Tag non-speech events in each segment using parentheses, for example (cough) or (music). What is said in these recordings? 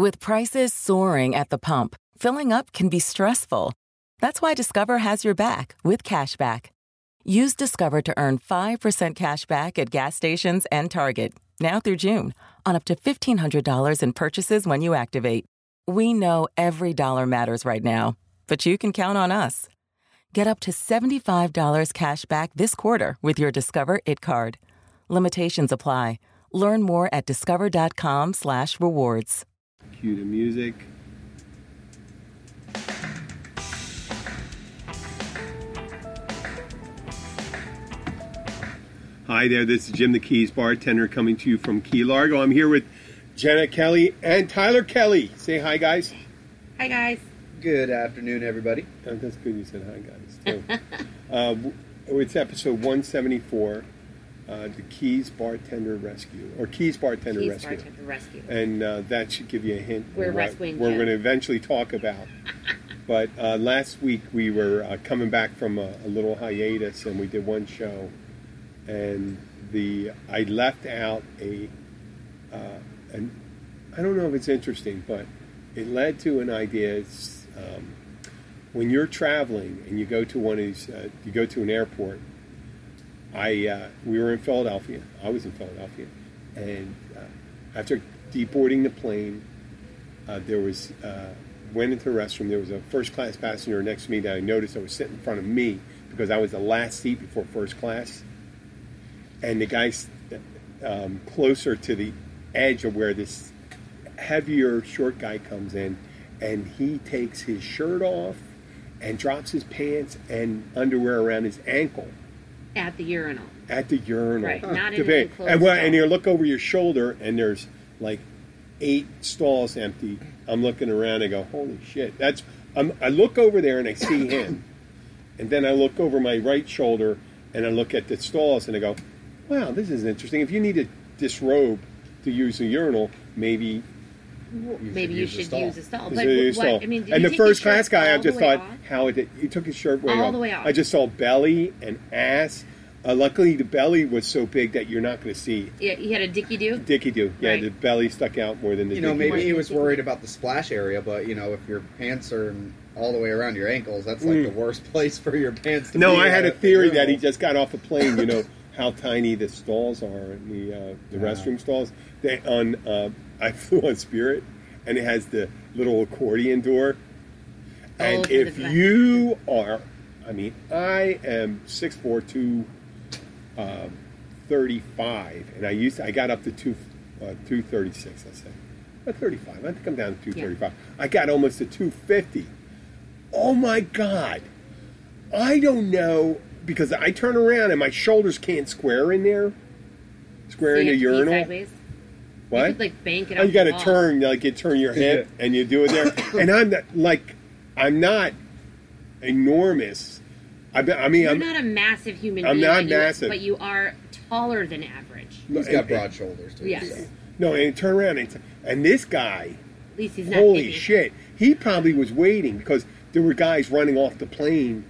With prices soaring at the pump, filling up can be stressful. That's why Discover has your back with cashback. Use Discover to earn 5% cash back at gas stations and Target, now through June, on up to $1,500 in purchases when you activate. We know every dollar matters right now, but you can count on us. Get up to $75 cash back this quarter with your Discover It card. Limitations apply. Learn more at discover.com slash rewards. Cue the music. Hi there, this is Jim the Keys bartender coming to you from Key Largo. I'm here with Jenna Kelly and Tyler Kelly. Say hi, guys. Hi guys. Good afternoon, everybody. Oh, that's good you said hi, guys, too. (laughs) uh, it's episode 174, uh, the Keys Bartender Rescue, or Keys Bartender Keys Rescue. Bartender Rescue. And uh, that should give you a hint. We're rescuing We're going to eventually talk about. (laughs) but uh, last week we were uh, coming back from a, a little hiatus and we did one show. And the I left out a, uh, an, I don't know if it's interesting, but it led to an idea. It's, um, when you're traveling and you go to one of these, uh, you go to an airport. I uh, we were in Philadelphia. I was in Philadelphia, and uh, after deboarding the plane, uh, there was uh, went into the restroom. There was a first class passenger next to me that I noticed that was sitting in front of me because I was the last seat before first class, and the guy's um, closer to the edge of where this heavier short guy comes in, and he takes his shirt off and drops his pants and underwear around his ankle At the urinal. at the urinal. Right, not in an enclosed and, well, and you look over your shoulder, and there's like eight stalls empty. I'm looking around. And I go, holy shit! That's. I'm, I look over there and I see (coughs) him, and then I look over my right shoulder and I look at the stalls and I go, wow, this is interesting. If you need to disrobe to use a urinal, maybe Maybe you should stall. use a stall. But it a what, stall? I mean, did and you the take first class guy, I just thought, off? how it, he took his shirt way All off. the way off. I just saw belly and ass. Uh, luckily, the belly was so big that you're not going to see Yeah, he had a dicky do. Dicky do. Yeah, Right. the belly stuck out more than the You know, dicky maybe do. he was worried about the splash area, but you know, if your pants are all the way around your ankles, that's like Mm. the worst place for your pants to No, be. I had a theory that he just got off a plane. You know (laughs) how tiny the stalls are, in the uh, the Yeah. restroom stalls. They on uh, I flew on Spirit, and it has the little accordion door. Oh, And if you are, I mean, I am six four two, um, thirty five, and I used to, I got up to two uh, two thirty six. I say, thirty five. I think I'm down to two thirty five. I got almost to two fifty. Oh my god! I don't know because I turn around and my shoulders can't square in there. Square So in the have to pee urinal. sideways. What? You could like bank it Oh, you got to turn, like you turn your hip and you do it there. (coughs) and I'm not, like, I'm not enormous. I, be- I mean, You're I'm not a massive human I'm being. not but you- massive. but you are taller than average. He's got broad shoulders too. Yes. so. no, and turn around and, and this guy, At least he's not. holy big. shit, he probably was waiting because there were guys running off the plane.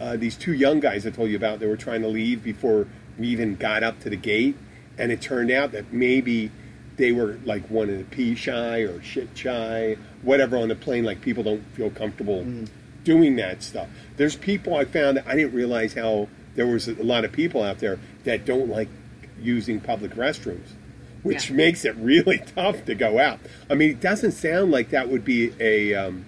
Uh, these two young guys I told you about, they were trying to leave before we even got up to the gate, and it turned out that maybe they were like wanted to pee shy or shit shy, whatever on the plane. Like people don't feel comfortable doing that stuff. There's people I found that I didn't realize how there was a lot of people out there that don't like using public restrooms, which Yeah. makes it really (laughs) tough to go out. I mean, it doesn't sound like that would be a um,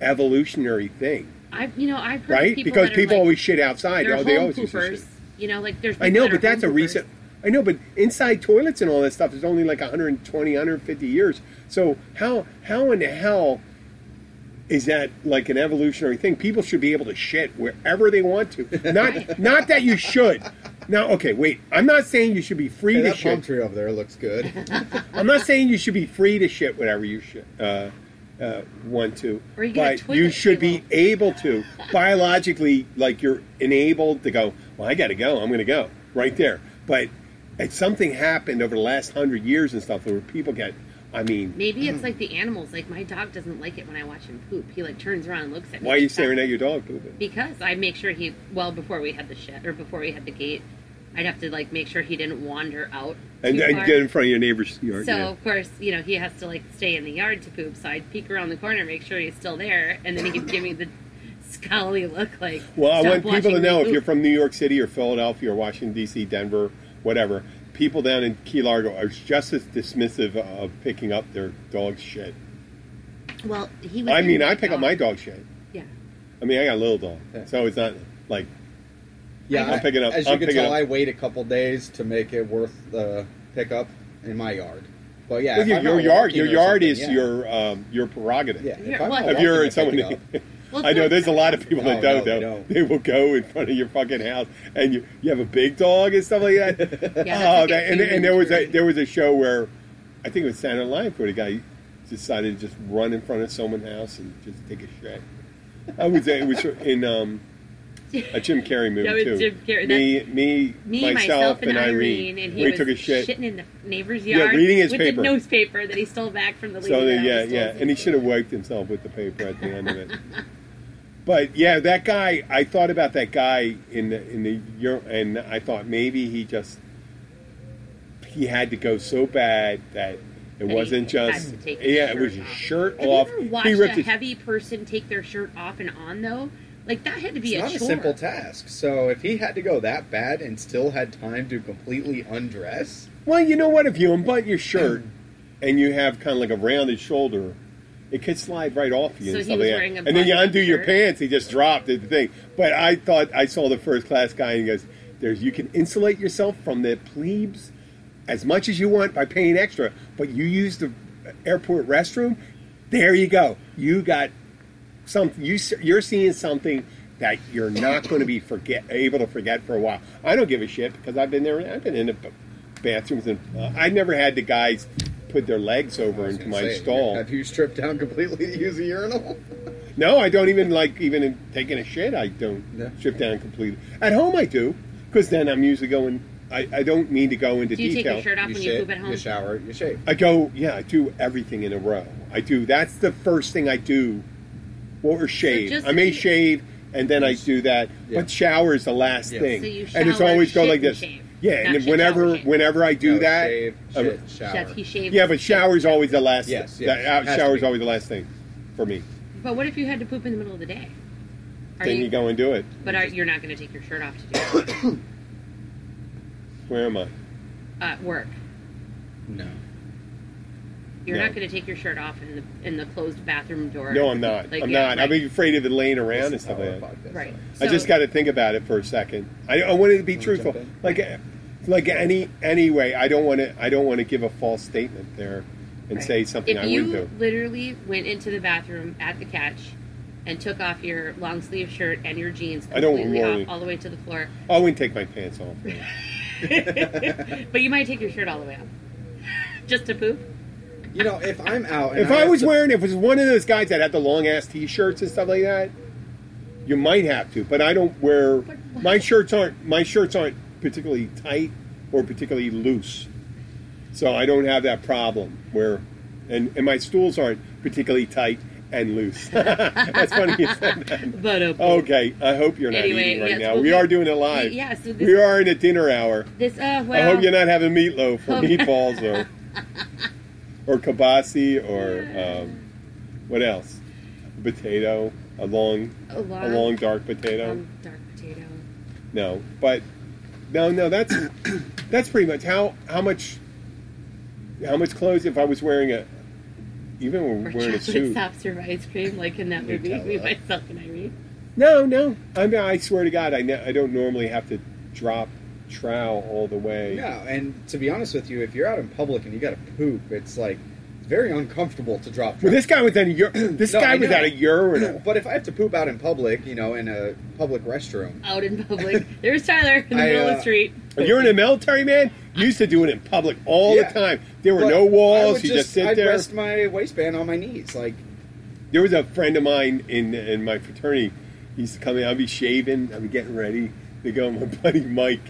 evolutionary thing, I've you know I've heard right? people Because people like, always shit outside. they're Oh, they always poopers. You know, like there's. I know, but that's a recent. I know, but inside toilets and all that stuff is only like 120, 150 years. So how how in the hell is that like an evolutionary thing? People should be able to shit wherever they want to. Not (laughs) not that you should. Now, okay, wait. I'm not saying you should be free Hey, to that palm shit. tree over there looks good. (laughs) I'm not saying you should be free to shit whatever you should uh, uh, want to, Or you but you toilet should be able to biologically, like you're enabled to go. Well, I got to go. I'm going to go right there. But if something happened over the last hundred years and stuff, where people get, I mean, Maybe it's like the animals. Like my dog doesn't like it when I watch him poop. He like turns around and looks at me. why are you staring at your dog pooping? Because I make sure he well before we had the shed or before we had the gate. I'd have to like make sure he didn't wander out. And, and get in front of your neighbor's yard. So yeah. of course, you know, he has to like stay in the yard to poop. So I'd peek around the corner, make sure he's still there, and then he could give me the (laughs) scowly look like. Well, I want people to know if you're from New York City or Philadelphia or Washington D.C., Denver, whatever. People down in Key Largo are just as dismissive of picking up their dog's shit. Well, he. Was I mean, I pick up my dog shit. Yeah. I mean, I got a little dog, Yeah. so it's not like Yeah, I'm I- picking up- As you I'm can tell, I wait a couple days to make it worth the pickup in my yard. But yeah, Well, your, your yard. Your yard is yeah. your um, your prerogative. Yeah, if Yeah, I'm well, If you're someone, (laughs) pick it up. Well, I know there's a lot of people that Oh, don't. no, they don't. They will go in front of your fucking house, and you you have a big dog and stuff like that. (laughs) that's oh, like a that, and, and there was a trait. there was a show where I think it was Saturday Night Live where the guy decided to just run in front of someone's house and just take a shit. I was it was in um, a Jim Carrey movie (laughs) Yeah, with too. Jim Carrey. Me, me, Me, myself, and, Irene, and he where was took a shit. shitting in the neighbor's Yeah, yard reading his with paper. the newspaper that he stole back from the lady. So that then, I yeah, was yeah, told and he should have wiped himself with the paper at the end of it. (laughs) But yeah, that guy. I thought about that guy in the in the Euro- and I thought maybe he just he had to go so bad that it he wasn't had just to take yeah, it was his off. shirt Have off. you ever he watched a ripped his, heavy person take their shirt off and on though? Like that had to be It's a not a simple task. So if he had to go that bad and still had time to completely undress, Well, you know what? If you unbutton your shirt and you have kind of like a rounded shoulder, it could slide right off you So and stuff like that. And then you undo your shirt? pants, he just dropped the thing. But I thought I saw the first class guy and he goes, "There's you can insulate yourself from the plebes as much as you want by paying extra, but you use the airport restroom. There you go. You got something. You you're seeing something." That you're not going to be forget able to forget for a while. I don't give a shit because I've been there. I've been in the bathrooms and uh, I never had the guys put their legs over into my say, stall. Have you stripped down completely to use a urinal? (laughs) No, I don't even like even in taking a shit. I don't Yeah. strip down completely. At home, I do because then I'm usually going. I, I don't mean to go into Do you take detail. your shirt off when you shit, poop at home? You shower, you shave. I go, yeah, I do everything in a row. I do. That's the first thing I do. Or shave. just I may shave and then I do that, Yeah. but shower is the last Yeah. thing. So you and it's always go like this. shave. Yeah, Not and shit, whenever shower, shave. whenever I do No, that, shave, uh, shit, shower. Chef, he shaves. yeah, but shower is always the last. Yes, thing. yes, The out has to shower is be. always the last thing for me. But what if you had to poop in the middle of the day? Are then you, go and do it. But are, you're not going to take your shirt off to do it (coughs) Where am I? at work. No. You're No. not going to take your shirt off in the in the closed bathroom door. No, I'm not. Like, I'm yeah, not. I'd be afraid of it laying around and This is stuff like that. Right. starts. I just got to think about it for a second. I, I wanted to be truthful. Like, like any anyway, I don't want to. I don't want to give a false statement there and Right. say something if I you wouldn't do. literally went into the bathroom at the catch and took off your long sleeve shirt and your jeans I don't completely worry. off all the way to the floor, I wouldn't take my pants off. (laughs) but you might take your shirt all the way off just to poop. You know, if I'm out, and if I have was to- wearing, if it was one of those guys that had the long ass t-shirts and stuff like that, you might have to. But I don't wear my shirts aren't my shirts aren't particularly tight or particularly loose, so I don't have that problem. Where and and my stools aren't particularly tight and loose. (laughs) That's funny you said that. But uh, Okay, I hope you're not Anyway, eating right yes, now. well, we we- are doing it live. we- yeah, so this- we are in a dinner hour. this uh I hope you're not having meatloaf or (laughs) meatballs or (laughs) or kibasi or um, what else? Potato, a long, a long, a long dark potato. long dark potato. no, but no, no. That's (clears throat) that's pretty much how how much how much clothes if I was wearing a even when Or wearing a suit. soft serve ice cream, like in that movie, Me, Myself, and Irene. No, no. I mean, I swear to God, I ne- I don't normally have to drop trowel all the way. No, and to be honest with you, if you're out in public and you got to poop, it's like it's very uncomfortable to drop. Well, this guy was at a ur- (clears throat) this No, guy I was at a urinal. But if I have to poop out in public, you know, in a public restroom, Out in public. (laughs) There's Tyler in the I, middle of uh, the street. You're in the military, man. You used to do it in public all Yeah. the time. There were But no walls. You just, sit I'd there. rest my waistband on my knees, like There was a friend of mine in in my fraternity. He used to come in. I'd be shaving. I'd be getting ready to go. (laughs) My buddy Mike.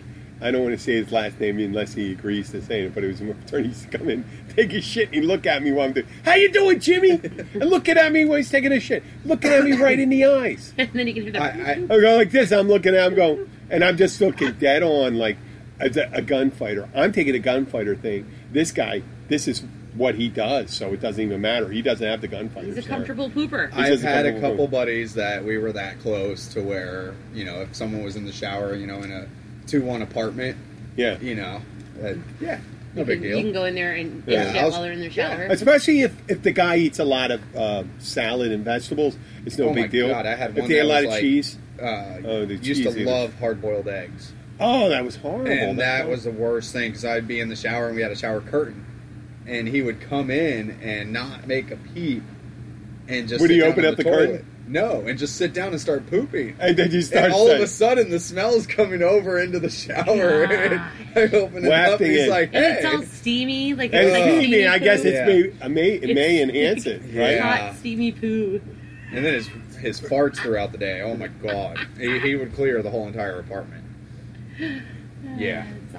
I don't want to say his last name unless he agrees to saying it, but it was my fraternity. He used to come in, take his shit, and he'd look at me while I'm doing. How you doing, Jimmy? and looking at me while he's taking a shit, looking at me right in the eyes. (laughs) and then you can hear that. I I, (laughs) I go like this. I'm looking at him, going, and I'm just looking dead on, like as a, a gunfighter. I'm taking a gunfighter thing. This guy, this is what he does, so it doesn't even matter. He doesn't have the gunfighter. He's a stare. comfortable pooper. He's I've a had a couple- couple buddies that we were that close to where you know if someone was in the shower, you know, in a two-one apartment, Yeah. you know, that, yeah, no you, big can, deal. you can go in there and eat Yeah, shit was- while they're in their yeah. shower. Especially if, if the guy eats a lot of uh, salad and vegetables, it's no oh big my deal. god, I had if they had a lot of like, cheese, Uh, Oh, the used cheese to eater. love hard-boiled eggs, oh, that was horrible. and that That- was the worst thing because I'd be in the shower and we had a shower curtain, and he would come in and not make a peep, and just Would sit he down open up the toilet. curtain? No, and just sit down and start pooping. and then you start And all of a sudden, the smell's coming over into the shower. (laughs) God. I open it up, and he's in. like, and "Hey!" it's all steamy, like And it's like steamy, steamy I guess it's Yeah. may, it may, it may enhance it, (laughs) right? Yeah. hot, steamy poo. And then his his farts throughout the day. Oh my god, he, he would clear the whole entire apartment. (sighs) Yeah. Ah.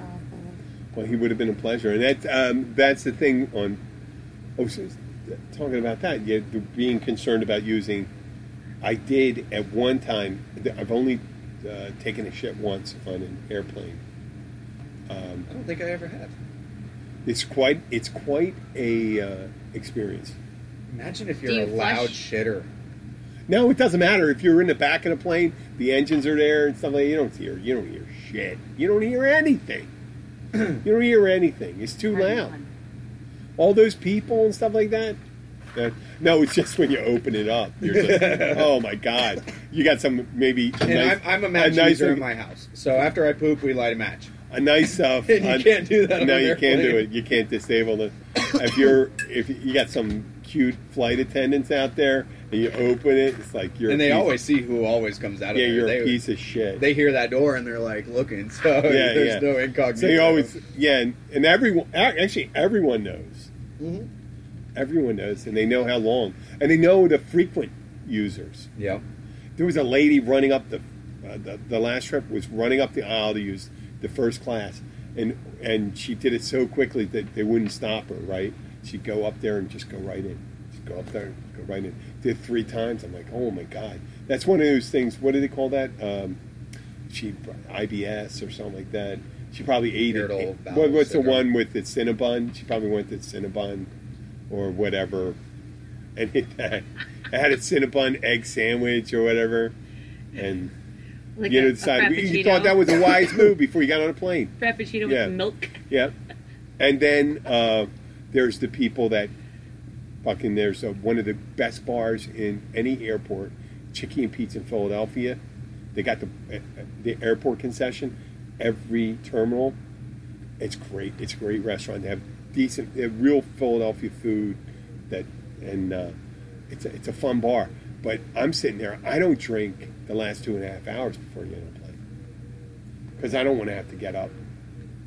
Well, he would have been a pleasure, and that um, that's the thing on. Oh, so, talking about that, yeah, being concerned about using. I did at one time. I've only uh, taken a shit once on an airplane. Um, I don't think I ever have. it's quite it's quite a uh, experience. Imagine if you're you a loud shitter. No, it doesn't matter if you're in the back of the plane. The engines are there and stuff like. that. You don't hear. You don't hear shit. You don't hear anything. (clears throat) you don't hear anything. It's too loud. all those people and stuff like that. Uh, no, it's just when you open it up. You're just, (laughs) oh my god! You got some maybe a And nice, I'm, I'm a match nice, user in my house. So after I poop, we light a match. a nice uh, (laughs) And you can't do that No, you can't do it. You can't disable it. If you're if you got some cute flight attendants out there and you open it, it's like you're. and they always see who always comes out of yeah, there. you're they, a piece of shit. they hear that door and they're like looking. (laughs) So yeah, there's yeah. no incognito. So you always yeah, and, and everyone actually everyone knows. Mhm. Everyone knows, and they know how long, and they know the frequent users. Yeah. There was a lady running up the, uh, the the last trip was running up the aisle to use the first class, and and she did it so quickly that they wouldn't stop her. Right? She'd go up there and just go right in. Just go up there, and go right in. Did it three times. I'm like, oh my god, that's one of those things. What do they call that? Um, she IBS or something like that. She probably ate it. Irritable What, what's the one with the Cinnabon? She probably went to Cinnabon or whatever, and it (laughs) had, had a Cinnabon egg sandwich or whatever, and Like you know, decided you thought that was a wise move before you got on a plane. (laughs) frappuccino Yeah. with milk. Yeah, and then uh, there's the people that fucking. There's a, one of the best bars in any airport, Chickie's and Pete's in Philadelphia. They got the uh, the airport concession every terminal. It's great. It's a great restaurant. They have decent, real Philadelphia food that, and uh, it's a, it's a fun bar. But I'm sitting there. I don't drink the last two and a half hours before you on a plane because I don't want to have to get up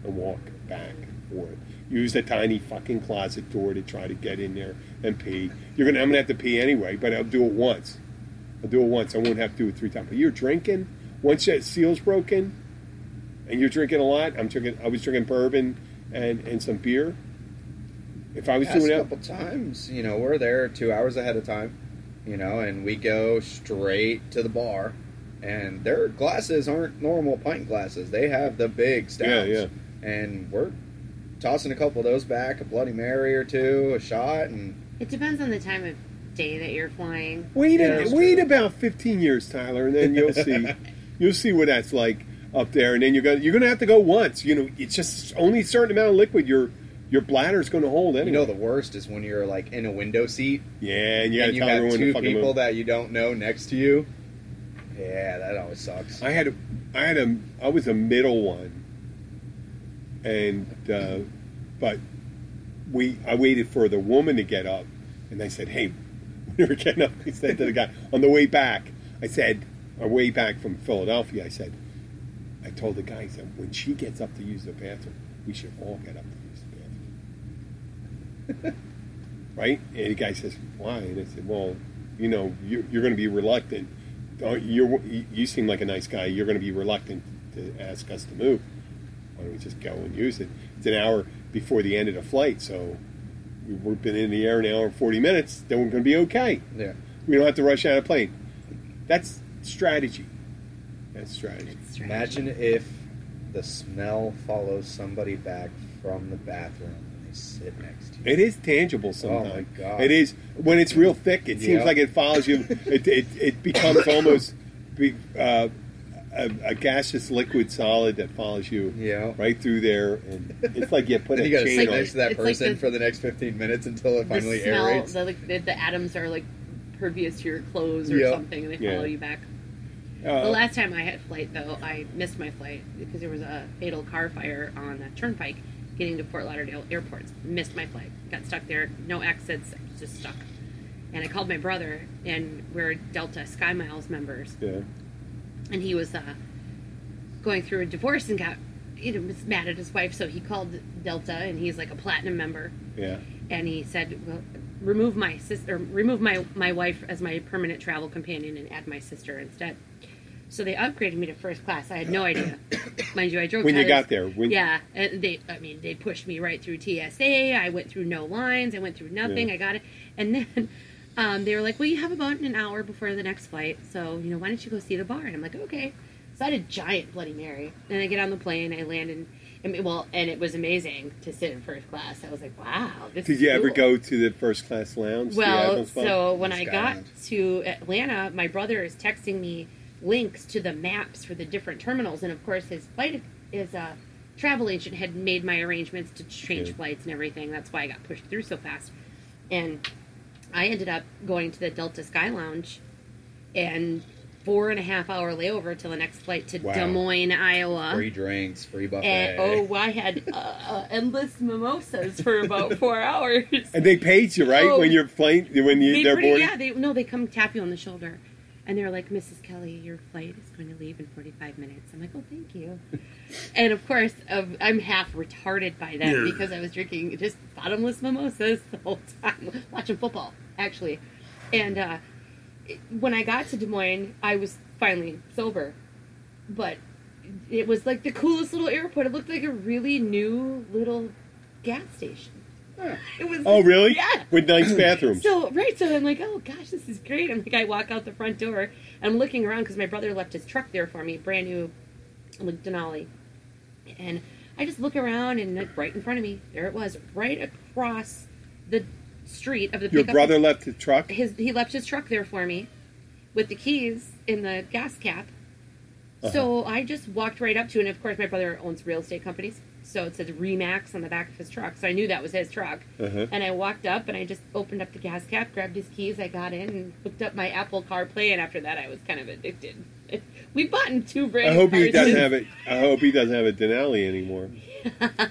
and walk back and forth. Use the tiny fucking closet door to try to get in there and pee. You're gonna, I'm gonna have to pee anyway, but I'll do it once. I'll do it once. I won't have to do it three times. But you're drinking once that seal's broken, and you're drinking a lot. I'm drinking. I was drinking bourbon and and some beer. If I was Past doing a couple times, you know, we're there two hours ahead of time, you know, and we go straight to the bar, and their glasses aren't normal pint glasses. They have the big stouts. Yeah, yeah. And we're tossing a couple of those back, a Bloody Mary or two, a shot, and It depends on the time of day that you're flying. Wait, Yeah, a, wait true. about fifteen years, Tyler, and then you'll see, (laughs) you'll see what that's like up there. And then you're gonna you're gonna have to go once. You know, it's just only a certain amount of liquid your your bladder's going to hold anyway. you know the worst is when you're like in a window seat yeah, and you got to and you tell everyone to two fucking people move. that you don't know next to you. Yeah, that always sucks. I had a, I had a, I was a middle one, and uh, but we I waited for the woman to get up, and I said, "Hey, when (laughs) we were getting up," I said to the guy on the way back, I said, our way back from Philadelphia, I said, I told the guy, I said, when she gets up to use the bathroom, we should all get up to use the bathroom, (laughs) right? And the guy says, "Why?" And I said, "Well, you know, you're, you're going to be reluctant. You're, you seem like a nice guy. You're going to be reluctant to ask us to move. Why don't we just go and use it? It's an hour before the end of the flight, so we- we've been in the air an hour and 40 minutes. Then we're going to be okay. Yeah. We don't have to rush out of plane. That's strategy. That's strategy. It's strange. Imagine if the smell follows somebody back from the bathroom when they sit next to you. It is tangible sometimes. Oh, God. It is when it's real thick. It seems Yeah. like it follows you. It it, it becomes (coughs) almost be, uh, a, a gaseous liquid solid that follows you Yeah. right through there, and it's like you put (laughs) Then a you got to chain sit on. next to that It's like person the- for the next 15 minutes until it finally the smell, aerates. the, the, the atoms are like pervious to your clothes or Yep. something, and they Yeah. follow you back. Uh, The last time I had flight, though, I missed my flight because there was a fatal car fire on the Turnpike getting to Fort Lauderdale Airport. Missed my flight. Got stuck there. No exits. Just stuck. And I called my brother, and we're Delta Sky Miles members. yeah. And he was uh, going through a divorce and got, you know, was mad at his wife. So he called Delta, and he's like a platinum member Yeah. and he said, "Well, remove my sister, remove my my wife as my permanent travel companion, and add my sister instead." So they upgraded me to first class. I had no idea, (coughs) mind you. I drove When you got there, when yeah, and they. I mean, they pushed me right through TSA. I went through no lines. I went through nothing. Yeah. I got it, and then (laughs) um, they were like, "Well, you have about an hour before the next flight, so you know, why don't you go see the bar?" And I'm like, "Okay." So I had a giant Bloody Mary, and I get on the plane. I land in. I mean, well, and it was amazing to sit in first class. I was like, "Wow, this." did you ever go to the first class lounge? Well, so when I got to Atlanta, my brother is texting me links to the maps for the different terminals, and of course, his flight, his uh, travel agent had made my arrangements to change Yeah. flights and everything. That's why I got pushed through so fast, and I ended up going to the Delta Sky Lounge, and four and a half hour layover till the next flight to Wow. Des Moines, Iowa. Free drinks, free buffet. And oh, I had uh, uh, endless mimosas for about (laughs) four hours. and they paid you right Oh. when you're flying when you They they're pretty, boarding. yeah, they no, they come tap you on the shoulder, and they're like, "Mrs. Kelly, your flight is going to leave in 45 minutes." I'm like, "Oh, thank you." (laughs) and of course, uh, I'm half retarded by then because I was drinking just bottomless mimosas the whole time, watching football actually. And uh, when I got to Des Moines, I was finally sober, but it was like the coolest little airport. It looked like a really new little gas station. It was. Oh, really? Yeah. With nice (clears throat) bathrooms. So right, so I'm like, oh gosh, this is great. I'm like, I walk out the front door, I'm looking around because my brother left his truck there for me, brand new, like Denali, and I just look around and like right in front of me, there it was, right across the street of the Your brother left the truck. his he left his truck there for me, with the keys in the gas cap. Uh-huh. So I just walked right up to, and of course my brother owns real estate companies, so it says Remax on the back of his truck. So I knew that was his truck. Uh-huh. And I walked up and I just opened up the gas cap, grabbed his keys, I got in, and hooked up my Apple CarPlay. And after that, I was kind of addicted. (laughs) We bought in two brand I hope he doesn't have (laughs) it. I hope he doesn't have a Denali anymore. (laughs)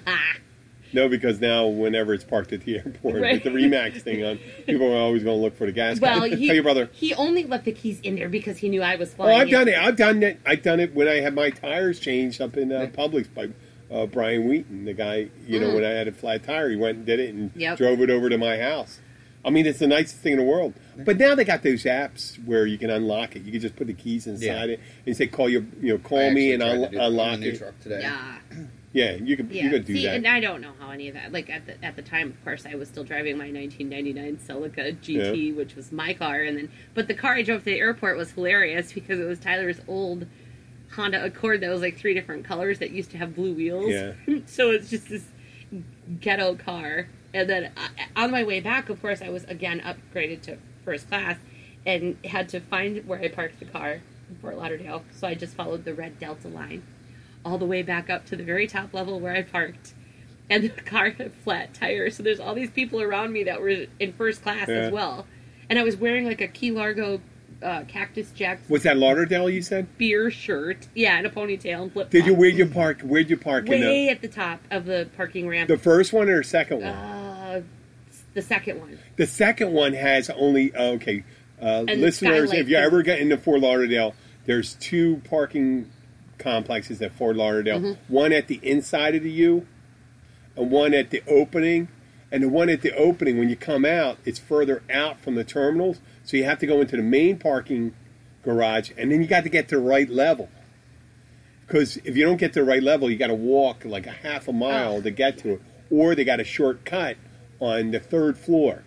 No, because now whenever it's parked at the airport Right. with the Remax thing on, people are always going to look for the gas. Well, he, Tell your brother. he only left the keys in there because he knew I was Oh, flying. I've done it. I've done it. I've done it when I had my tires changed up in uh. Publix by uh, Brian Wheaton, the guy. You know, Mm. when I had a flat tire, he went and did it and Yep. drove it over to my house. I mean, it's the nicest thing in the world. But now they got those apps where you can unlock it. You can just put the keys inside Yeah. it and you say, "Call your, you know, call me and I'll to do that on unlock a new it." truck today. Yeah. (clears throat) Yeah, you could Yeah, you could do see, that. and I don't know how any of that. Like at the at the time, of course, I was still driving my 1999 Celica GT, which was my car, and then but the car I drove to the airport was hilarious because it was Tyler's old Honda Accord that was like three different colors that used to have blue wheels. Yeah. (laughs) so it's just this ghetto car, and then I, on my way back, of course, I was again upgraded to first class, and had to find where I parked the car in Fort Lauderdale. So I just followed the red Delta line all the way back up to the very top level where I parked. And (laughs) the car had flat tires, so there's all these people around me that were in first class Yeah. as well. And I was wearing like a Key Largo uh, Cactus Jack Was that Lauderdale? You said. beer shirt, yeah, and a ponytail and flip. Did you where'd you park? Where'd you park in way the at the top of the parking ramp? the first one or second one? uh, the second one. The second one has only oh, okay. Uh, listeners, if you ever get into Fort Lauderdale, there's two parking complexes at Fort Lauderdale. Mm-hmm. One at the inside of the U, and one at the opening. And the one at the opening, when you come out, it's further out from the terminals, so you have to go into the main parking garage, and then you got to get to the right level. Because if you don't get to the right level, you got to walk like a half a mile Oh. to get to it, or they got a shortcut on the third floor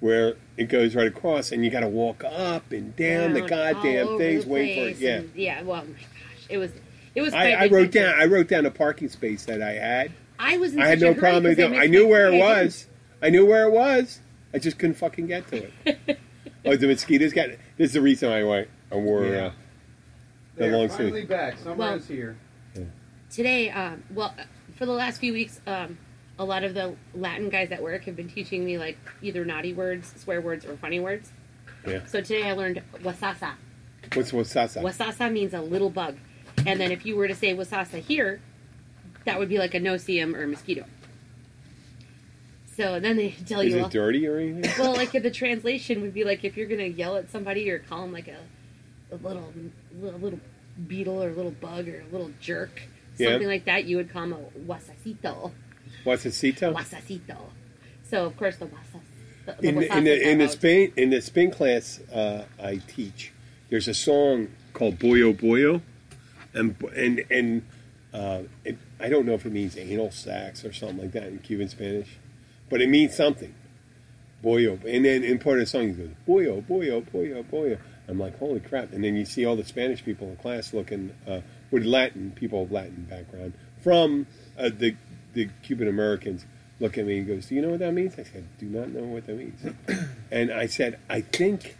where it goes right across, and you got to walk up and down the goddamn things, the wait for it. Yeah, and- yeah. Well, oh my gosh, it was. It was. I, I wrote down. I wrote down a parking space that I had. I was. In I had no problem. with it. I knew where it (laughs) was. I knew where it was. I just couldn't fucking get to it. (laughs) oh, the mosquitoes got. This is the reason I went. I wore Yeah. uh, the They're long finally sleeve. back. Summer Well- is here. today um, well for the last few weeks um, a lot of the latin guys at work have been teaching me like either naughty words swear words or funny words Yeah. so today i learned wasasa What's wasasa? wasasa means a little bug and then if you were to say wasasa here that would be like a no-see-um or a mosquito so then they tell Is you it all, dirty or anything? (laughs) well like the translation would be like if you're gonna yell at somebody or call them like a, a little little little beetle or a little bug or a little jerk Yeah. something like that you would call them a wasasito Wasasito? wasasito so of course the wasas the, the in, the, in the in the. Spain in the spin class uh, I teach, there's a song called Boyo Boyo, and and and uh, it, I don't know if it means anal sex or something like that in Cuban Spanish, but it means something. Boyo, and then in part of the song he goes Boyo Boyo Boyo Boyo. I'm like holy crap! And then you see all the Spanish people in class looking uh, with Latin people of Latin background from uh, the the Cuban Americans look at me and goes, "Do you know what that means?" I said, "Do not know what that means." (coughs) and I said, "I think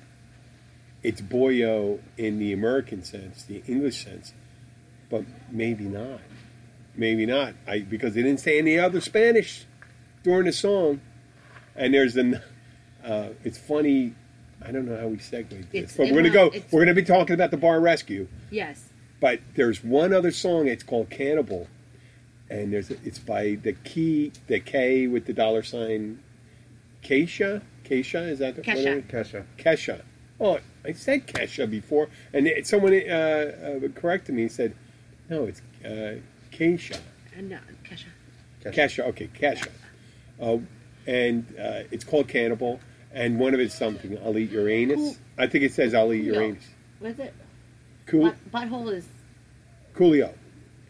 it's boyo in the American sense, the English sense, but maybe not. Maybe not. I because they didn't say any other Spanish during the song. And there's an. Uh, it's funny. I don't know how we segue this, It's- but we're gonna go. We're gonna be talking about the bar rescue. yes But there's one other song. It's called Cannibal, and there's it's by the key the K with the dollar sign. Keisha, Keisha is that the Kesha. Kesha. Kesha. Oh, I said Kesha before, and it, someone uh, uh, corrected me and said, "No, it's uh, Keisha." and no kesha Kesha, okay, Kesha. Uh, and uh, it's called Cannibal, and one of it's something. I'll eat your anus. Cool. I think it says I'll eat your Coolio. anus. what's it Cool, Butt, butthole is Coolio,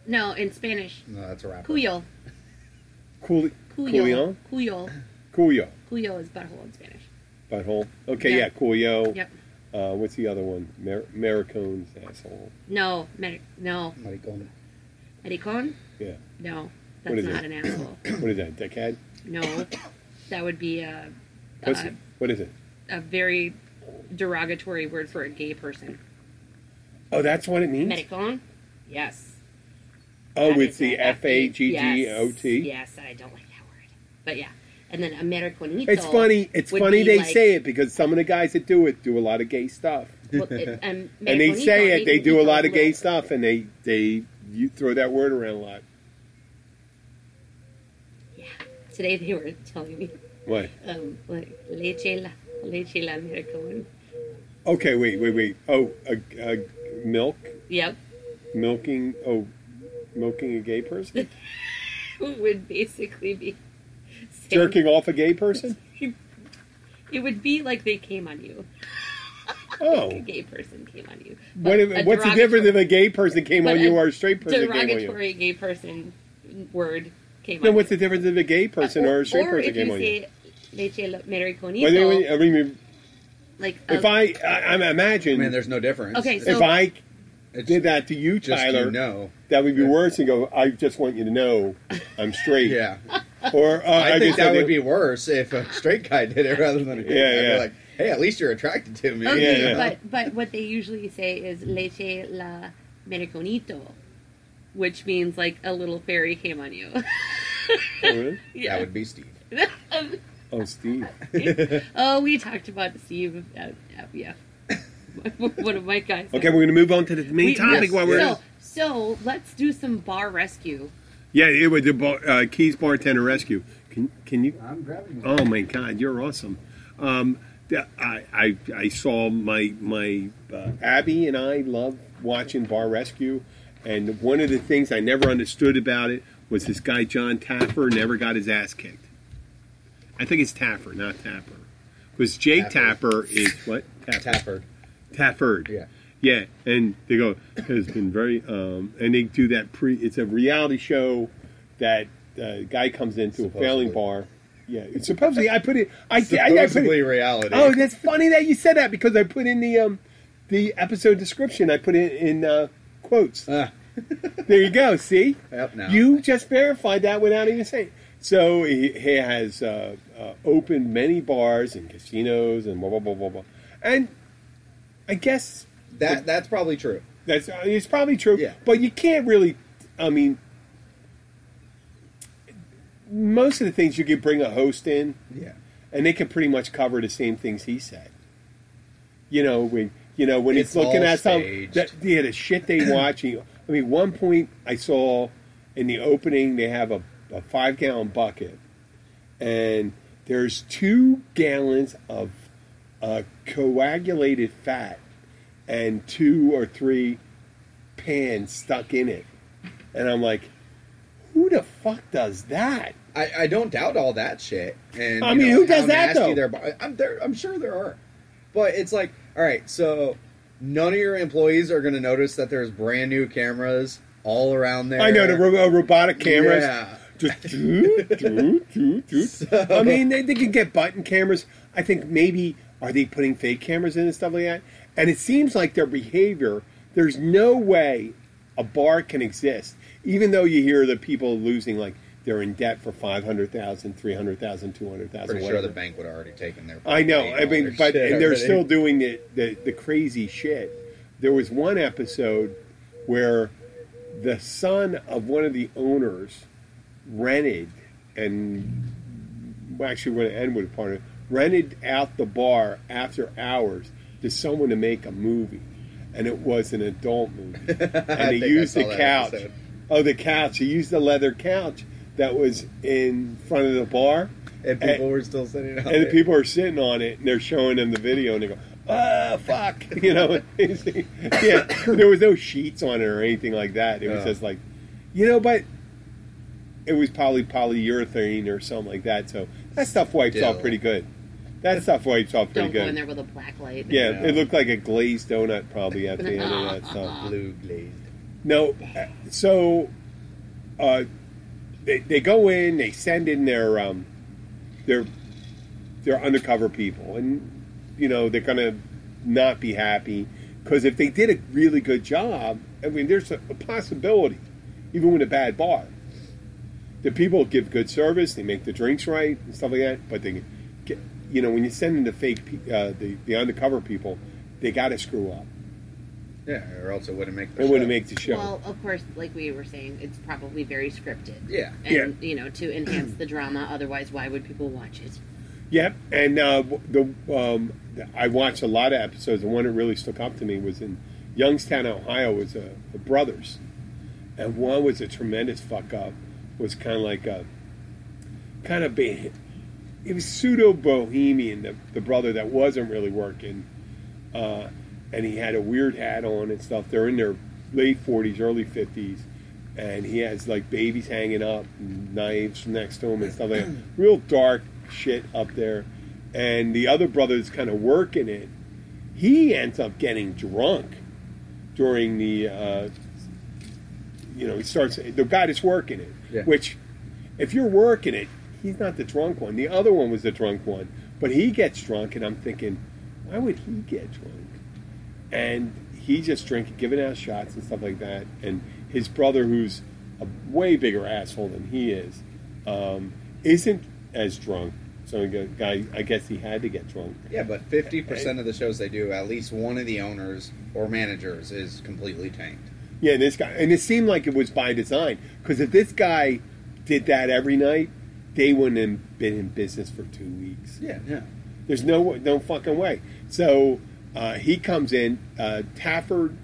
no in spanish No, that's a rapper. cuyo cool, cuyo Coolio, cuyo Coolio, cuyo is butthole in spanish butthole. Okay, Yeah. yeah, Coolio. yep Uh, what's the other one? Mar- Maricone's asshole. no medic no Maricón. Yeah. no that's is not it? an asshole (coughs) What is that? Dickhead? No that would be a What's uh, it? What is it? a very derogatory word for a gay person Oh, that's what it means. Medicon? Yes. Oh, That with is the f a g g o t. Yes, I don't like that word. But yeah. And then Americanito. It's funny. It's would funny be they like- say it because some of the guys that do it do a lot of gay stuff, well, it- and, (laughs) and they say it. They do a lot of gay stuff, and they they you throw that word around a lot. Yeah. Today they were telling me, What? um, like, leche la, leche la. Okay, wait, wait, wait. Oh, a, a milk, Yep. milking. Oh, milking a gay person, (laughs) would basically be saying- jerking off a gay person. (laughs) It would be like they came on you. (laughs) Oh, A gay person came on you. what if, what's the difference if a gay person came on you or a straight person came on you? derogatory gay person word came Then what's the difference if a gay person or a straight or person if came you on you? say leche la- americanito, Well, they- I mean, like if a- I, I, I imagine I mean, there's no difference. Okay, so- if I it's did that to you, just Tyler, you know. that would be worse. And go, I just want you to know I'm straight. Yeah. (laughs) Or uh, I, think just that would be worse if a straight guy did it rather than a gay Yeah, guy. I'd yeah. like, hey, at least you're attracted to me. okay, Yeah, yeah. but but what they usually say is leche la americanito, which means like a little fairy came on you. Oh, really? (laughs) yeah. That would be Steve. (laughs) Oh, Steve. (laughs) oh, we talked about Steve. Uh, uh, yeah, one of my guys. Okay, we're going to move on to the main We- topic yes, while we're. so so let's do some bar rescue. Yeah, it was the bar, uh, Keys Bartender Rescue. Can can you? I'm grabbing Oh my God, you're awesome. Um, I, I I saw my my uh, Abby and I love watching Bar Rescue, and one of the things I never understood about it was this guy Jon Taffer never got his ass kicked. I think it's Taffer, not Tapper, because Jake Tapper Tafford. is what Tafford. Tafford. Yeah. Yeah, and they go has been very, um, and they do that pre. It's a reality show that uh, guy comes into a failing bar. Yeah, it's supposedly I put it. I, I, I put Supposedly it. reality. Oh, that's funny that you said that because I put in the um, the episode description. I put it in uh, quotes. Ah. (laughs) there you go. See, Yep, no. you just verified that without even saying. So he, he has uh, uh, opened many bars and casinos and blah blah blah blah blah. And I guess That that's probably true. that's uh, it's probably true. Yeah. But you can't really. I mean, most of the things you could bring a host in, Yeah. and they can pretty much cover the same things he said. You know when you know when It's he's looking at some that yeah the shit they watch. you- I mean, one point I saw in the opening they have a, a five gallon bucket, and there's two gallons of uh, coagulated fat and two or three pans stuck in it, and I'm like, who the fuck does that? I, I don't doubt all that shit. And I mean, know, who does that, though? their bo- I'm there. I'm sure there are, but it's like, all right, so none of your employees are going to notice that there's brand new cameras all around there. I know the ro- uh, robotic cameras. Yeah. Just doo, doo, doo, doo. (laughs) So- I mean, they, they can get button cameras. I think maybe are they putting fake cameras in and stuff like that? And it seems like their behavior. There's no way a bar can exist, even though you hear the people losing like they're in debt for 500,000, 300,000, 200,000, Pretty sure the bank would have already taken their. I know. I mean, but and they're already. still doing the, the the crazy shit. There was one episode where the son of one of the owners rented and well, actually when it ended with a partner rented out the bar after hours to someone to make a movie, and it was an adult movie, (laughs) and they used the couch. Oh, the couch. He used the leather couch that was in front of the bar. and people were still sitting out And the there. people are sitting on it and they're showing them the video and they go, ah, fuck. (laughs) You know, (laughs) yeah, there was no sheets on it or anything like that. It was Yeah. just like, you know, but it was probably polyurethane or something like that. So that stuff wipes Still. off pretty good. That stuff wipes off pretty Don't go in there with a black light. Yeah, Yeah. it looked like a glazed donut probably at the end of that (laughs) stuff. blue glazed. No, uh, so uh, they they go in, they send in their um, their their undercover people, and you know they're gonna not be happy because if they did a really good job, I mean, there's a, a possibility, even with a bad bar, the people give good service, they make the drinks right and stuff like that, but they get, you know, when you send in the fake, uh, the the undercover people, they got to screw up. Yeah, or else it wouldn't make. The It wouldn't show. make the show. Well, of course, like we were saying, it's probably very scripted. Yeah. And, you know, to enhance the drama. Otherwise, why would people watch it? Yep, and uh, the um, I watched a lot of episodes. The one that really stuck up to me was in Youngstown, Ohio. Was a, the brothers, and one was a tremendous fuck up. Was kind of like a kind of be, it was pseudo bohemian. The, the brother that wasn't really working, uh, and he had a weird hat on and stuff. They're in their late forties, early fifties, and he has like babies hanging up, knives next to him and stuff like that. (clears throat) Real dark shit up there. And the other brother's kind of working it. He ends up getting drunk during the, uh, you know, he starts the guy that's working it. Yeah. Which, if you're working it, he's not the drunk one. The other one was the drunk one, but he gets drunk, and I'm thinking, why would he get drunk? And he just drinking, giving out shots and stuff like that. And his brother, who's a way bigger asshole than he is, um, isn't as drunk. So guy, I guess he had to get drunk. Yeah, but fifty percent of the shows they do, at least one of the owners or managers is completely tanked. Yeah, and this guy, and it seemed like it was by design because if this guy did that every night, they wouldn't have been in business for two weeks. Yeah, yeah. There's no no fucking way. So uh, he comes in. Uh, Tafford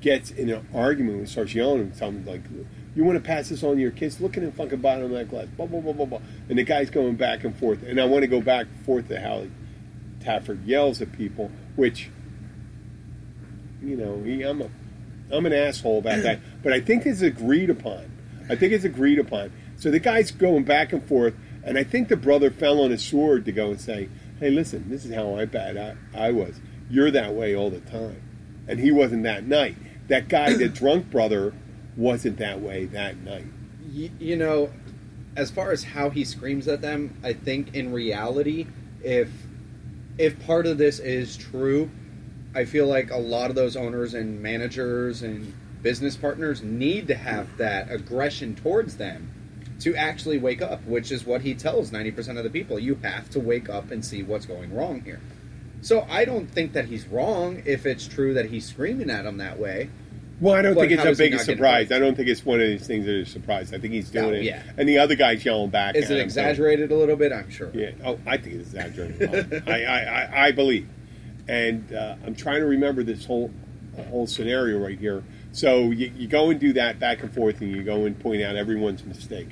gets in an argument and starts yelling and telling him like, "You want to pass this on to your kids? Look at the fucking bottom of that glass." Blah blah blah blah blah. And the guy's going back and forth. And I want to go back and forth to how Tafford yells at people, which you know, he, I'm a I'm an asshole about that. (clears throat) But I think it's agreed upon. I think it's agreed upon. So the guy's going back and forth, and I think the brother fell on his sword to go and say, "Hey, listen, this is how I bad I, I was. You're that way all the time." And he wasn't that night. That guy, the (clears throat) drunk brother, wasn't that way that night. Y- you know, as far as how he screams at them, I think in reality, if if part of this is true, I feel like a lot of those owners and managers and business partners need to have that aggression towards them to actually wake up, which is what he tells 90% of the people. You have to wake up and see what's going wrong here. So I don't think that he's wrong if it's true that he's screaming at him that way. Well, I don't But think it's a big surprise. I don't think it's one of these things that is a surprise. I think he's doing Oh, it. yeah. And the other guy's yelling back. Is at it him, so- exaggerated a little bit? I'm sure. Yeah. Oh, I think it's exaggerated. (laughs) I, I, I, I believe. And uh, I'm trying to remember this whole whole scenario right here. So you, you go and do that back and forth, and you go and point out everyone's mistake.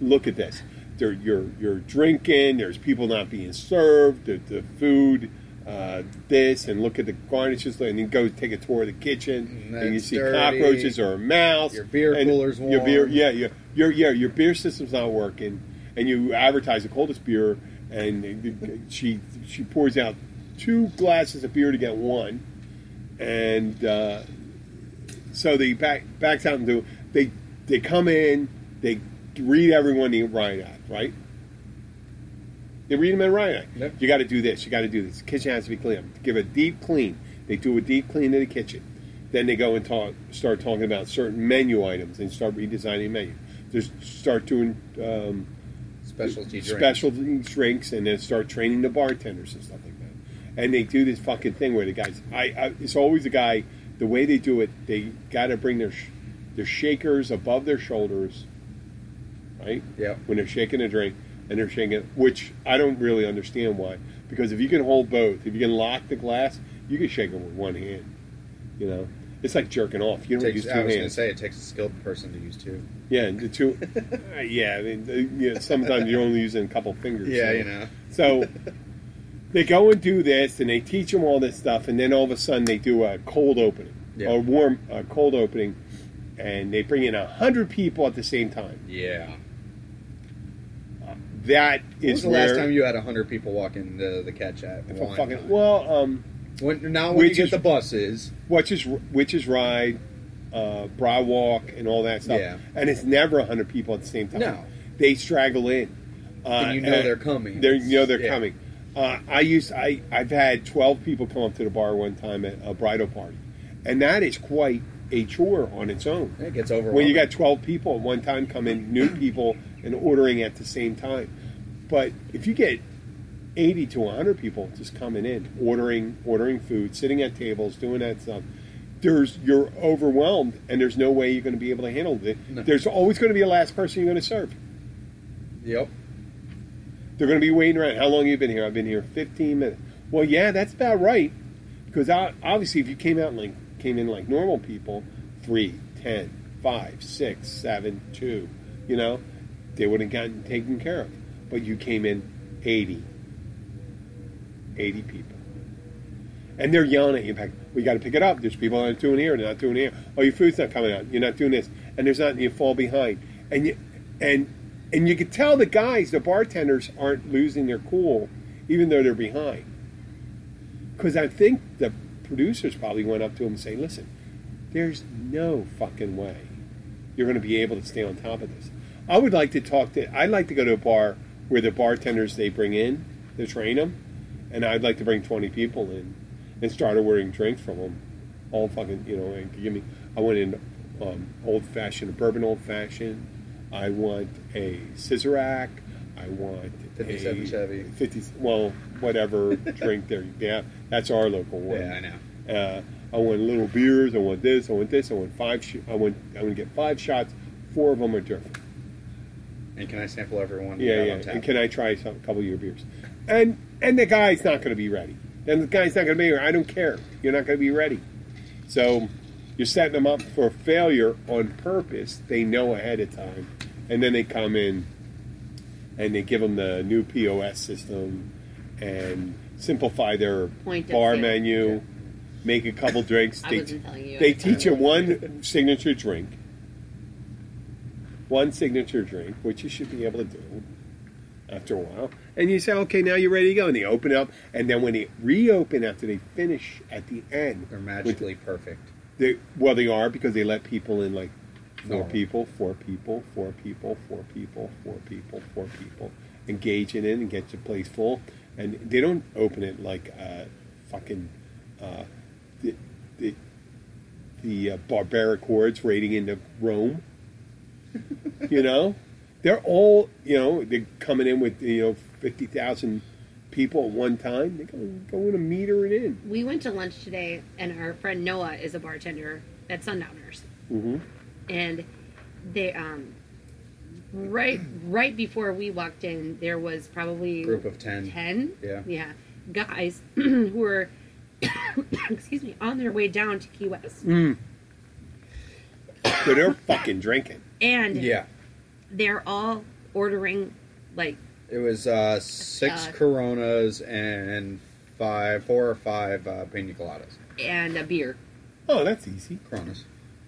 "Look at this. They're, you're you're drinking. There's people not being served. The, the food." Uh, this and look at the garnishes, and then go take a tour of the kitchen, Mm, and you see dirty. cockroaches or a mouse. Your beer and cooler's Your beer, yeah, your your yeah, your beer system's not working, and you advertise the coldest beer, and she she pours out two glasses of beer to get one, and uh, so they back backs out and do they they come in, they read everyone the riot act, right? They read them in act. Yep. You got to do this. You got to do this. The kitchen has to be clean. Give a deep clean. They do a deep clean in the kitchen. Then they go and talk, start talking about certain menu items and start redesigning menu. Just start doing um, Specialty drink. specialty drinks and then start training the bartenders and stuff like that. And they do this fucking thing where the guys, I, I it's always a guy. The way they do it, they got to bring their sh- their shakers above their shoulders, right? Yeah. When they're shaking a drink and they're shaking it, which I don't really understand why. Because if you can hold both, if you can lock the glass, you can shake it with one hand. You know, it's like jerking off. You don't Takes, use two hands. I was going to say it takes a skilled person to use two. Yeah, the two. (laughs) uh, yeah, I mean, the, you know, sometimes you're only using a couple fingers. Yeah, so- you know. So (laughs) they go and do this, and they teach them all this stuff, and then all of a sudden they do a cold opening, Yeah. or warm a cold opening, and they bring in a hundred people at the same time. Yeah. That When is was the where last time you had hundred people walking the, the catch at one fucking time? well, um, When, now when Which you get is- the buses, Witches Witches Ride, uh, Bra Walk, and all that stuff, Yeah. and it's never a hundred people at the same time. No. they straggle in. Uh, And you know and they're coming. They you know they're Yeah. coming. Uh, I used I I've had twelve people come up to the bar one time at a bridal party, and that is quite a chore on its own. it gets overwhelming. When you got twelve people at one time coming, new people, and ordering at the same time. But if you get eighty to hundred people just coming in, ordering ordering food, sitting at tables, doing that stuff. There's you're overwhelmed, and there's no way you're going to be able to handle it. No. There's always going to be a last person you're going to serve. Yep. They're going to be waiting around. How long have you been here? I've been here 15 minutes. Well, yeah, that's about right. Because obviously, if you came out and like came in like normal people, three, ten, five, six, seven, two, you know, they would have gotten taken care of. But you came in 80, 80 people, and they're yelling at you back. We got to pick it up. There's people not doing here. They're not doing here. Oh, your food's not coming out. You're not doing this, and there's not. You fall behind, and you and and you could tell the guys, the bartenders, aren't losing their cool, even though they're behind. Because I think the producers probably went up to him and say, "Listen, there's no fucking way you're going to be able to stay on top of this." I would like to talk to. I'd like to go to a bar where the bartenders they bring in, they train them, and I'd like to bring 20 people in and start ordering drinks from them. All fucking, you know, and give me. I went in um, old fashioned, a bourbon old fashioned. I want a Sazerac. I want 57 a Chevy. 50. Well, whatever (laughs) drink there. Yeah, that's our local one. Yeah, I know. Uh, I want little beers. I want this. I want this. I want five. Sh- I want. I want to get five shots. Four of them are different. And can I sample everyone? Yeah, yeah. And can I try some, a couple of your beers? And and the guy's not going to be ready. And the guy's not going to be here. I don't care. You're not going to be ready. So you're setting them up for failure on purpose. They know ahead of time, and then they come in and they give them the new POS system and simplify their Point of bar sale. menu. Make a couple drinks. I They, wasn't telling you. they teach you one signature drink, one signature drink, which you should be able to do after a while. And you say, okay, now you're ready to go. And they open up, and then when they reopen after they finish at the end, They're magically perfect. they, well, they are because they let people in like four people, four people, four people, four people, four people, four people, engage in it and get your place full. And they don't open it like uh, fucking uh, the, the the uh, barbaric hordes raiding into Rome. you (laughs) know, they're all you know they're coming in with you know fifty thousand people at one time. They're going go in a meter it in. We went to lunch today, and our friend Noah is a bartender at Sundowners, hmm and they um right right before we walked in, there was probably Group of 10. ten Yeah. yeah guys (coughs) who were (coughs) excuse me on their way down to Key West, Mm. So they're fucking drinking. and Yeah. they're all ordering like It was uh, six Uh, Coronas and five, four or five uh, Pina Coladas. and a beer. Oh, that's easy. Coronas.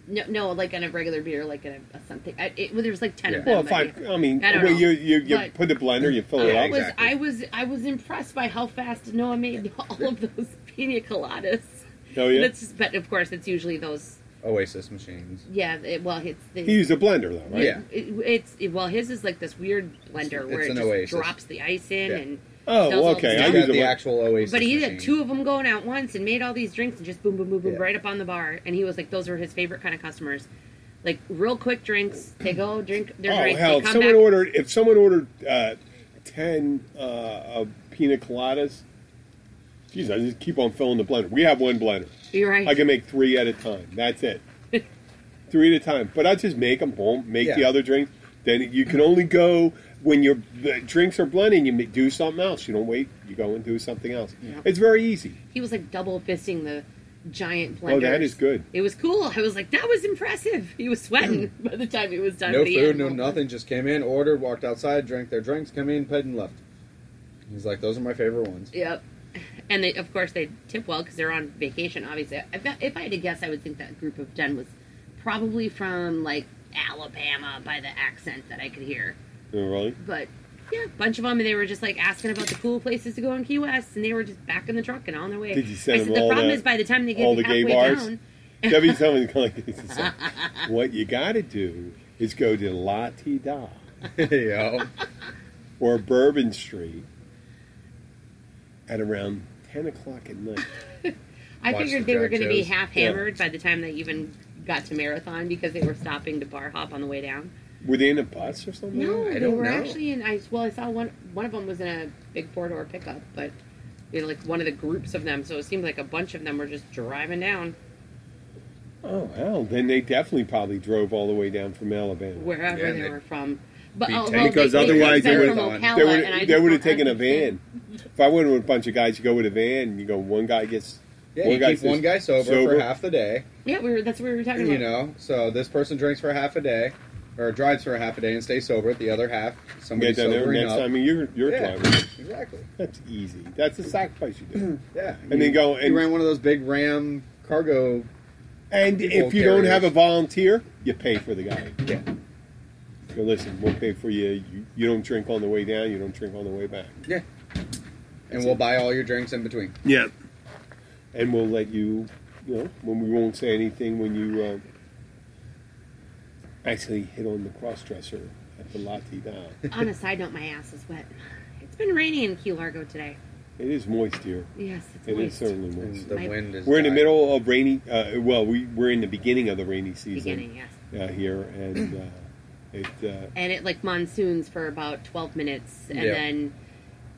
No, no, like in a regular beer, like in a, a something. I, it, well, there was like ten of Yeah. them. Well, if but I, I mean, I don't well, know. you you, you But- put the blender, you fill I it Yeah, up. was exactly. I was I was impressed by how fast Noah made (laughs) all of those pina coladas. Oh yeah, That's but of course it's usually those. Oasis machines. Yeah, it, well, it's the. he used a blender though, right? Yeah. It, it's it, well, his is like this weird blender where It's it just Oasis. drops the ice in Yeah. and. Oh, does okay. I He's stuff. use the bl- actual Oasis But he machine. had two of them going at once and made all these drinks and just boom, boom, boom, boom, Yeah. right up on the bar. And he was like, those were his favorite kind of customers. Like real quick drinks. They go drink their Oh drink. hell! they If come someone back. ordered, if someone ordered uh, ten uh, of pina coladas, geez, I just keep on filling the blender. We have one blender. You're right. I can make three at a time. That's it. (laughs) three at a time. But I just make them, boom, make the other drinks. Then you can only go when your drinks are blending. You do something else. You don't wait. You go and do something else. Yeah. It's very easy. he was like double fisting the giant oh, blender. Oh, that is good. It was cool. I was like, that was impressive. He was sweating (laughs) by the time it was done. No with the food, no nothing. Just came in, ordered, walked outside, drank their drinks, came in, paid, and left. He's like, those are my favorite ones. Yep. And they, of course, they tip well because they're on vacation. Obviously, if I had to guess, I would think that group of ten was probably from like Alabama by the accent that I could hear. Oh, really? But yeah, a bunch of them, and they were just like asking about the cool places to go in Key West, and they were just back in the truck and on their way. Did you send I said them the all problem the- is by the time they get all the gay bars? down, (laughs) Debbie's telling me like this. is like, what you got to do is go to La Te Da (laughs) Yo. or Bourbon Street at around ten o'clock at night. (laughs) I Watch figured the they were going to be half hammered by the time they even got to Marathon because they were stopping to bar hop on the way down. Were they in a bus or something? No, I they don't were know. actually in. I well, I saw one. One of them was in a big four door pickup, but you know, like one of the groups of them. So it seemed like a bunch of them were just driving down Oh hell! Then they definitely probably drove all the way down from Alabama. wherever Yeah, they, they- were from. But Be oh, ten- well, because they, otherwise they, they were would- from they Ocala, They and I would they would have taken a van. If I went with a bunch of guys, you go with a van. You go. One guy gets. Yeah, one you guy keep one guy sober, sober. for half the day. Yeah, we were. That's what we were talking about. You know, so this person drinks for half a day, or drives for a half a day and stays sober. The other half, somebody's Get down there sobering next up. time you're you're yeah, driving. exactly. That's easy. That's a sacrifice you do. Yeah, And then go and You and- ran one of those big Ram cargo. And if you don't have a volunteer, you pay for the guy. Yeah, Go listen, we'll pay for you. You, you don't drink on the way down. You don't drink on the way back. yeah. And we'll buy all your drinks in between. Yeah. And we'll let you, you know, when we won't say anything when you uh, actually hit on the cross dresser at the Lati (laughs) Da. On a side note, my ass is wet. It's been raining in Key Largo today. It is moist here. Yes, it's It is moist. certainly And moist. the My- wind is. We're in the dying. middle of rainy. Uh, well, we we're in the beginning of the rainy season Beginning, yes. uh, here, and uh, it. Uh, and it like monsoons for about 12 minutes and Yeah. then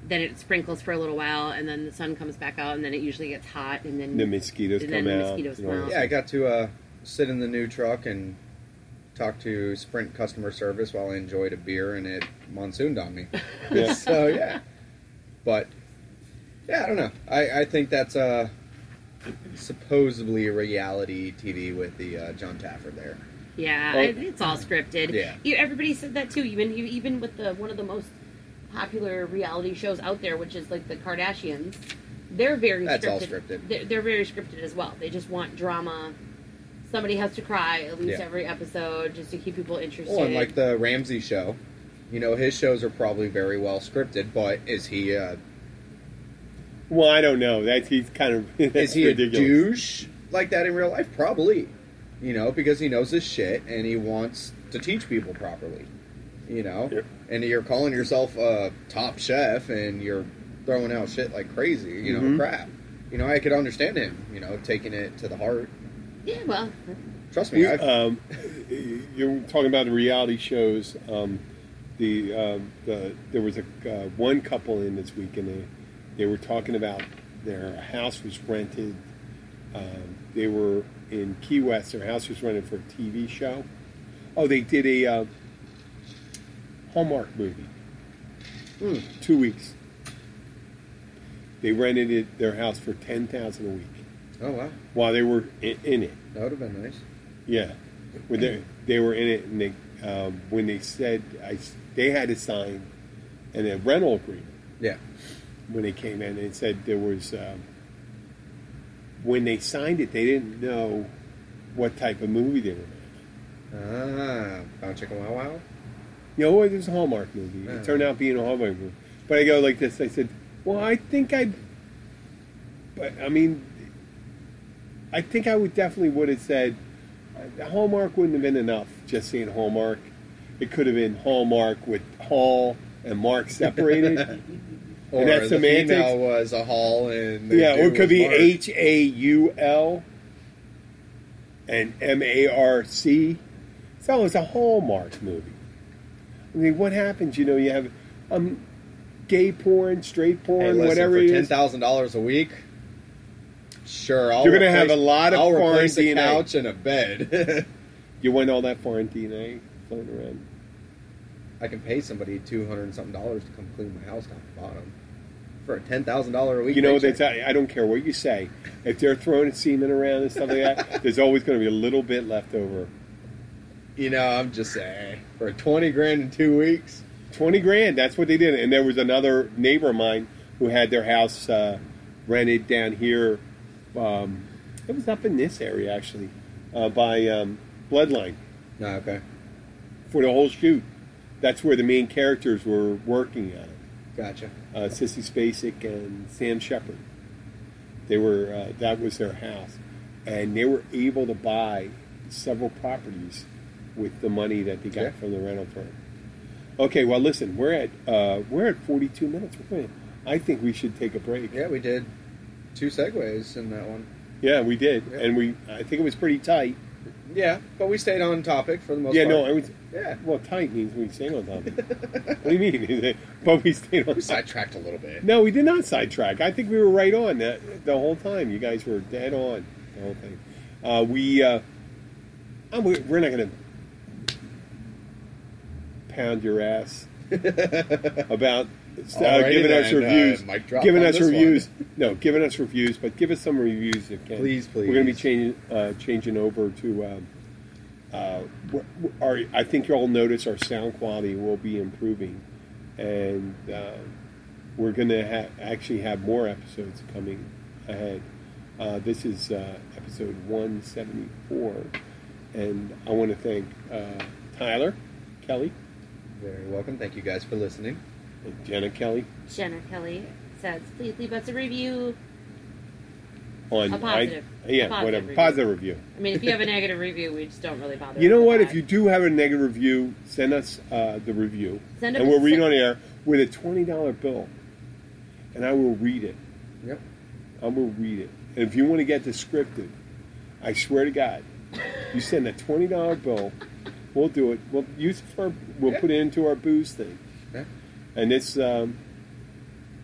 then it sprinkles for a little while and then the sun comes back out and then it usually gets hot and then the mosquitoes And come the out. mosquitoes and all come out. Yeah, I got to uh, sit in the new truck and talk to Sprint customer service while I enjoyed a beer, and it monsooned on me. (laughs) Yeah. (laughs) so yeah, but yeah, I don't know. I, I think that's uh, supposedly a reality TV with the uh, Jon Taffer there. yeah Oh. I- it's all scripted Yeah. You- everybody said that too even even with the one of the most popular reality shows out there which is like the kardashians they're very That's scripted. all scripted. They're, they're very scripted as well they just want drama somebody has to cry at least Yeah. every episode just to keep people interested Oh, and like the Ramsay show, you know, his shows are probably very well scripted, but is he uh, Well, I don't know. That's he's kind of. (laughs) is he ridiculous. a douche like that in real life? Probably. You know, because he knows his shit and he wants to teach people properly. You know, Yep. and you're calling yourself a top chef and you're throwing out shit like crazy. You know, Mhm. crap. You know, I could understand him. You know, taking it to the heart. Yeah, well, Trust me, I've, Um, (laughs) you're talking about the reality shows. Um, the, um, the there was a uh, one couple in this week, and they they were talking about their house was rented. Um, they were in Key West. Their house was rented for a TV show. Oh, they did a uh, Hallmark movie. Hmm. Two weeks. They rented it their house for ten thousand a week oh wow, while they were in, in it. that would have been nice. Yeah, when they they were in it, and they um, when they said I, they had to sign an, a rental agreement Yeah, when they came in. They said there was um, when they signed it, they didn't know what type of movie they were making. ah, found chicken wow wow. You know, it was a Hallmark movie. It turned out being a Hallmark movie. But I go like this. I said, "Well, I think I'd." But I mean, I think I would definitely would have said uh, Hallmark wouldn't have been enough. Just saying Hallmark, it could have been Hallmark with Hall and Mark separated. (laughs) Or that's the semantics. female was a hall and yeah, or it could be H A U L and M A R C. So it's a Hallmark movie. I mean, what happens? You know, you have um, gay porn, straight porn, Hey, listen, whatever for ten thousand dollars a week. Sure, I'll You're gonna replace- have a lot of I'll foreign replace a couch and a bed. (laughs) You want all that foreign DNA floating around? I can pay somebody two hundred and something dollars to come clean my house top to bottom for a ten thousand dollar a week. You know, paycheck. that's, I I don't care what you say. If they're throwing semen around and stuff like that, (laughs) there's always going to be a little bit left over. You know, I'm just saying for twenty grand in two weeks. 20 grand that's what they did and there was another neighbor of mine who had their house uh, rented down here um, it was up in this area actually uh, by um, bloodline. No, okay, for the whole shoot. That's where the main characters were working on it gotcha. uh, sissy spacek and sam shepard. They were uh, that was their house. And they were able to buy several properties with the money that they got Yeah. from the rental firm. Okay, well, listen, we're at uh, we're at 42 minutes. I think we should take a break. Yeah, we did two segues in that one. Yeah, we did, Yeah. and we I think it was pretty tight. Yeah, but we stayed on topic for the most yeah, part. Yeah, no, it was. Yeah. Well, tight means we stayed on topic. (laughs) what do you mean? (laughs) but we stayed on We sidetracked a little bit. No, we did not sidetrack. I think we were right on the, the whole time. You guys were dead on the whole thing. Uh, we uh, we- we're not going to pound your ass (laughs) about uh, giving us then, uh, reviews. drop giving us this reviews. (laughs) No, giving us reviews, but give us some reviews if you can. Please, We're going to be changing uh, changing over to. Uh, we're- our, I think you'll notice our sound quality will be improving, and uh, we're going to ha- actually have more episodes coming ahead. Uh, this is uh, episode 174, and I want to thank uh, Tyler Kelly Very welcome. Thank you guys for listening. And Jenna Kelly Jenna Kelly says, please leave us a review. on A positive. I, yeah, A positive whatever review. positive review. I mean, if you have a negative review, we just don't really bother. You know with what? that. If you do have a negative review, send us uh, the review, Send it- and we'll read it on air with a twenty dollar bill, and I will read it. Yep. I will read it. And if you want to get descriptive, I swear to God, you send a twenty dollar bill, we'll do it. We'll use it for. We'll Yeah. put it into our booze thing, Yeah. And it's. Um,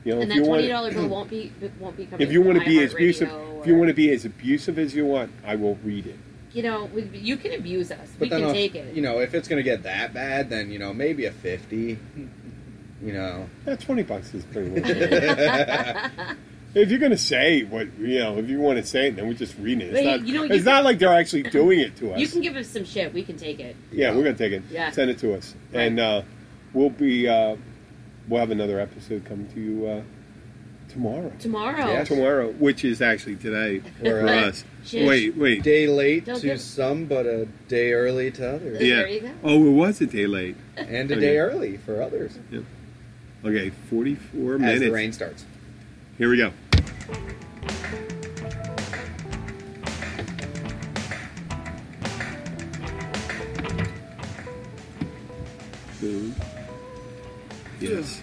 you know, and if that you twenty dollar bill won't be (clears throat) won't be coming. if you want to be as iHeartRadio abusive, if you want to be as abusive as you want, I will read it. you know, we, you can abuse us. But we then, can if- take it. you know, if it's going to get that bad, then you know maybe a fifty. You know, Yeah, twenty bucks is pretty much. (laughs) if you're going to say what you know, if you want to say it, then we're just reading it. It's But, not. you know, you it's can- not like they're actually doing it to us. You can give us some shit. We can take it. yeah, Yeah. we're going to take it. Yeah. Send it to us, Right. and uh, we'll be. Uh, we'll have another episode coming to you uh, tomorrow. Tomorrow. Yes. Tomorrow, which is actually today for uh, us. Shit. Wait, wait. day late Don't to give- some, but a day early to others, Yeah. yeah. There you go. Oh, it was a day late. and a Okay. day early for others Okay, forty-four as minutes. the rain starts. Here we go. Yes.